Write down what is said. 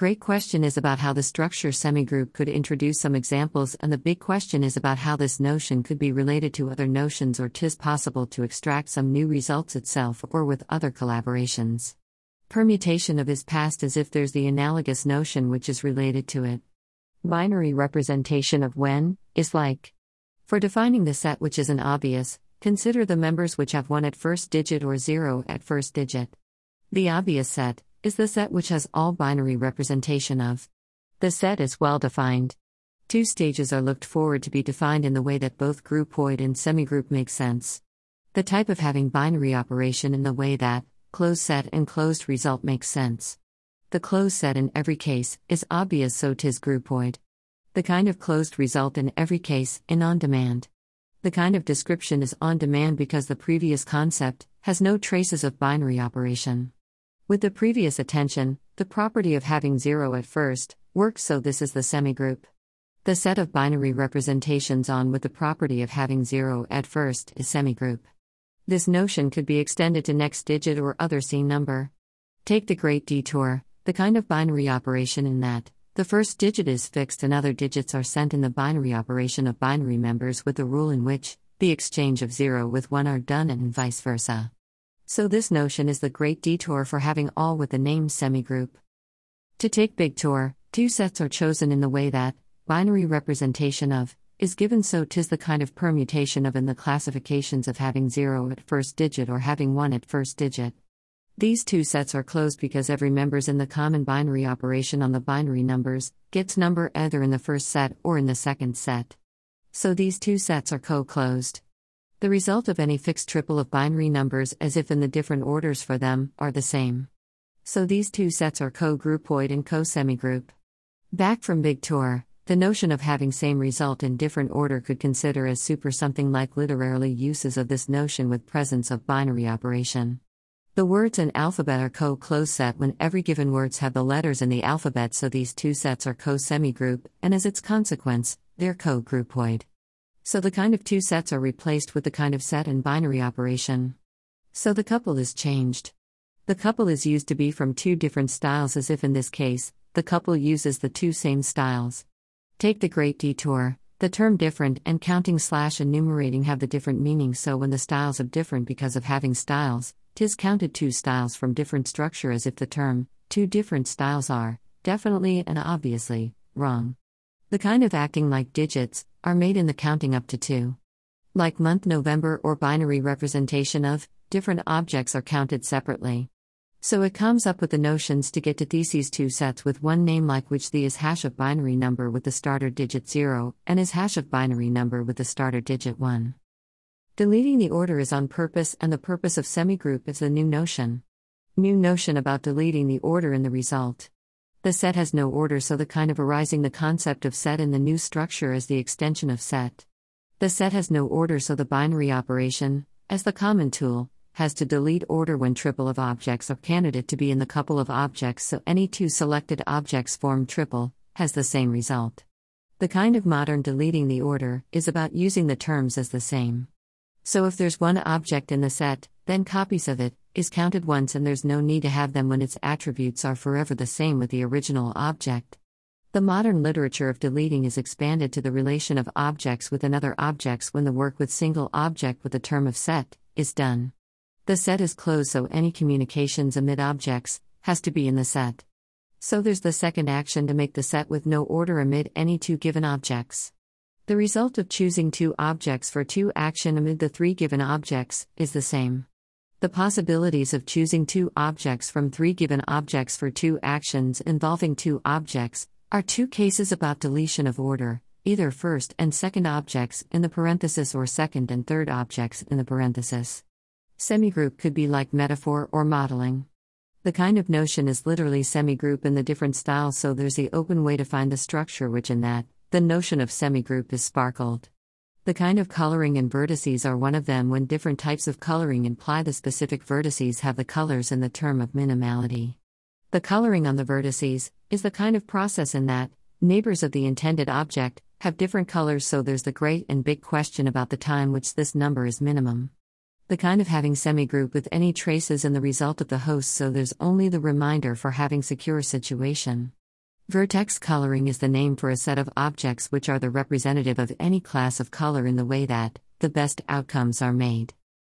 great question is about how the structure semigroup could introduce some examples, and the big question is about how this notion could be related to other notions or tis possible to extract some new results itself or with other collaborations. Permutation of is past as if there's the analogous notion which is related to it. Binary representation of when is like. For defining the set which is an obvious, consider the members which have 1 at first digit or 0 at first digit. The obvious set is the set which has all binary representation of. The set is well defined. Two stages are looked forward to be defined in the way that both groupoid and semigroup make sense. The type of having binary operation in the way that closed set and closed result makes sense. The closed set in every case is obvious so tis groupoid. The kind of closed result in every case in on demand. The kind of description is on demand because the previous concept has no traces of binary operation. With the previous attention, the property of having zero at first works so this is the semigroup. The set of binary representations on with the property of having zero at first is semigroup. This notion could be extended to next digit or other scene number. Take the great detour, the kind of binary operation in that the first digit is fixed and other digits are sent in the binary operation of binary members with the rule in which the exchange of 0 with 1 are done and vice versa. So, this notion is the great detour for having all with the name semigroup. To take big tour, two sets are chosen in the way that binary representation of is given so tis the kind of permutation of in the classifications of having 0 at first digit or having 1 at first digit. These two sets are closed because every members in the common binary operation on the binary numbers gets number either in the first set or in the second set. So these two sets are co-closed. The result of any fixed triple of binary numbers, as if in the different orders for them, are the same. So these two sets are co groupoid and co semigroup. Back from Big Tour, the notion of having same result in different order could consider as super something like literally uses of this notion with presence of binary operation. The words in alphabet are co close set when every given words have the letters in the alphabet, so these two sets are co semigroup, and as its consequence, they're co groupoid. So the kind of two sets are replaced with the kind of set and binary operation. So the couple is changed. The couple is used to be from two different styles, as if in this case, the couple uses the two same styles. Take the great detour. The term different and counting slash enumerating have the different meanings, so when the styles are different because of having styles, tis counted two styles from different structure as if the term, two different styles are, definitely and obviously, wrong. The kind of acting like digits are made in the counting up to two. Like month November or binary representation of, different objects are counted separately. So it comes up with the notions to get to theses two sets with one name like which the is hash of binary number with the starter digit 0 and is hash of binary number with the starter digit 1. Deleting the order is on purpose and the purpose of semigroup is the new notion. New notion about deleting the order in the result. The set has no order, so the kind of arising the concept of set in the new structure is the extension of set. The set has no order, so the binary operation, as the common tool, has to delete order when triple of objects are candidate to be in the couple of objects, so any two selected objects form triple, has the same result. The kind of modern deleting the order is about using the terms as the same. So if there's one object in the set, then copies of it, is counted once and there's no need to have them when its attributes are forever the same with the original object. The modern literature of deleting is expanded to the relation of objects with another objects when the work with single object with the term of set is done. The set is closed so any communications amid objects has to be in the set. So there's the second action to make the set with no order amid any two given objects. The result of choosing two objects for two action amid the three given objects is the same. The possibilities of choosing two objects from three given objects for two actions involving two objects are two cases about deletion of order, either first and second objects in the parenthesis or second and third objects in the parenthesis. Semigroup could be like metaphor or modeling. The kind of notion is literally semigroup in the different styles, so there's the open way to find the structure, which in that, the notion of semigroup is sparkled. The kind of coloring and vertices are one of them when different types of coloring imply the specific vertices have the colors in the term of minimality. The coloring on the vertices is the kind of process in that neighbors of the intended object have different colors, so there's the great and big question about the time which this number is minimum. The kind of having semigroup with any traces in the result of the host, so there's only the reminder for having secure situation. Vertex coloring is the name for a set of objects which are the representative of any class of color in the way that the best outcomes are made.